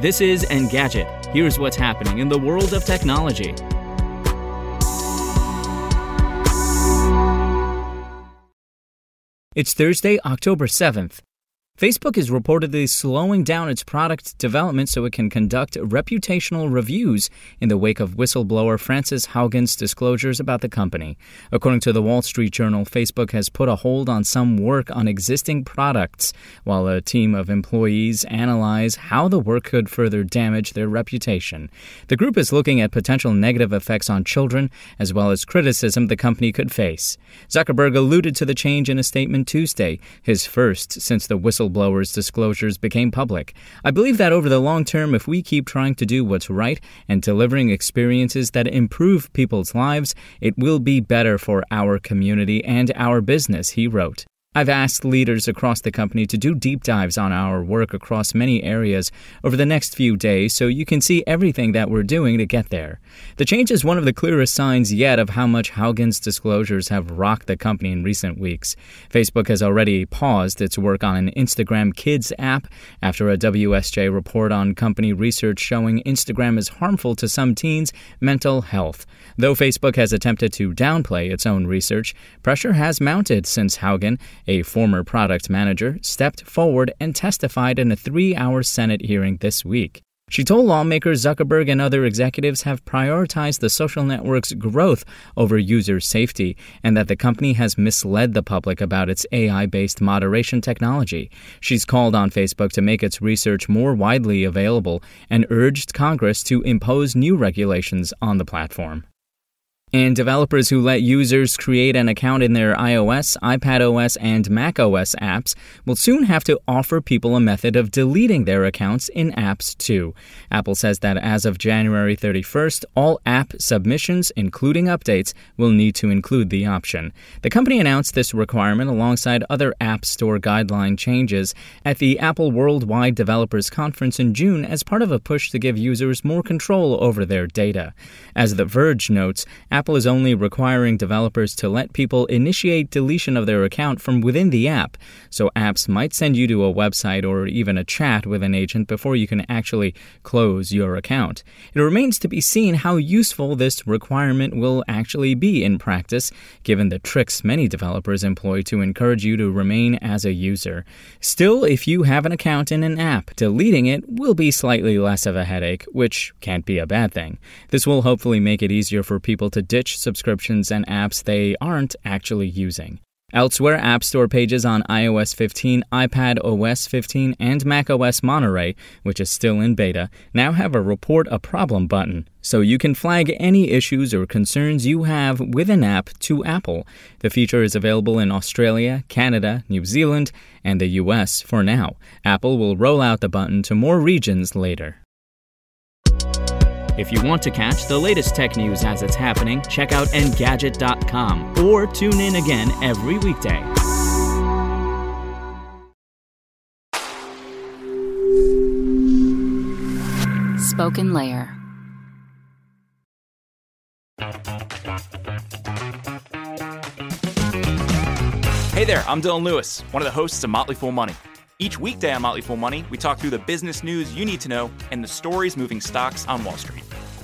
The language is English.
This is Engadget. Here's what's happening in the world of technology. It's Thursday, October 7th. Facebook is reportedly slowing down its product development so it can conduct reputational reviews in the wake of whistleblower Frances Haugen's disclosures about the company. According to the Wall Street Journal, Facebook has put a hold on some work on existing products while a team of employees analyze how the work could further damage their reputation. The group is looking at potential negative effects on children as well as criticism the company could face. Zuckerberg alluded to the change in a statement Tuesday, his first since the whistle whistleblowers' disclosures became public. I believe that over the long term, if we keep trying to do what's right and delivering experiences that improve people's lives, it will be better for our community and our business, he wrote. I've asked leaders across the company to do deep dives on our work across many areas over the next few days so you can see everything that we're doing to get there. The change is one of the clearest signs yet of how much Haugen's disclosures have rocked the company in recent weeks. Facebook has already paused its work on an Instagram Kids app after a WSJ report on company research showing Instagram is harmful to some teens' mental health. Though Facebook has attempted to downplay its own research, pressure has mounted since Haugen a former product manager, stepped forward and testified in a three hour Senate hearing this week. She told lawmakers Zuckerberg and other executives have prioritized the social network's growth over user safety and that the company has misled the public about its AI based moderation technology. She's called on Facebook to make its research more widely available and urged Congress to impose new regulations on the platform. And developers who let users create an account in their iOS, iPadOS, and macOS apps will soon have to offer people a method of deleting their accounts in apps too. Apple says that as of January 31st, all app submissions, including updates, will need to include the option. The company announced this requirement alongside other App Store guideline changes at the Apple Worldwide Developers Conference in June as part of a push to give users more control over their data. As The Verge notes, Apple is only requiring developers to let people initiate deletion of their account from within the app, so apps might send you to a website or even a chat with an agent before you can actually close your account. It remains to be seen how useful this requirement will actually be in practice, given the tricks many developers employ to encourage you to remain as a user. Still, if you have an account in an app, deleting it will be slightly less of a headache, which can't be a bad thing. This will hopefully make it easier for people to ditch subscriptions and apps they aren't actually using. Elsewhere, App Store pages on iOS 15, iPad OS 15, and macOS Monterey, which is still in beta, now have a Report a Problem button, so you can flag any issues or concerns you have with an app to Apple. The feature is available in Australia, Canada, New Zealand, and the US for now. Apple will roll out the button to more regions later. If you want to catch the latest tech news as it's happening, check out Engadget.com or tune in again every weekday. SpokenLayer. Hey there, I'm Dylan Lewis, one of the hosts of Motley Fool Money. Each weekday on Motley Fool Money, we talk through the business news you need to know and the stories moving stocks on Wall Street.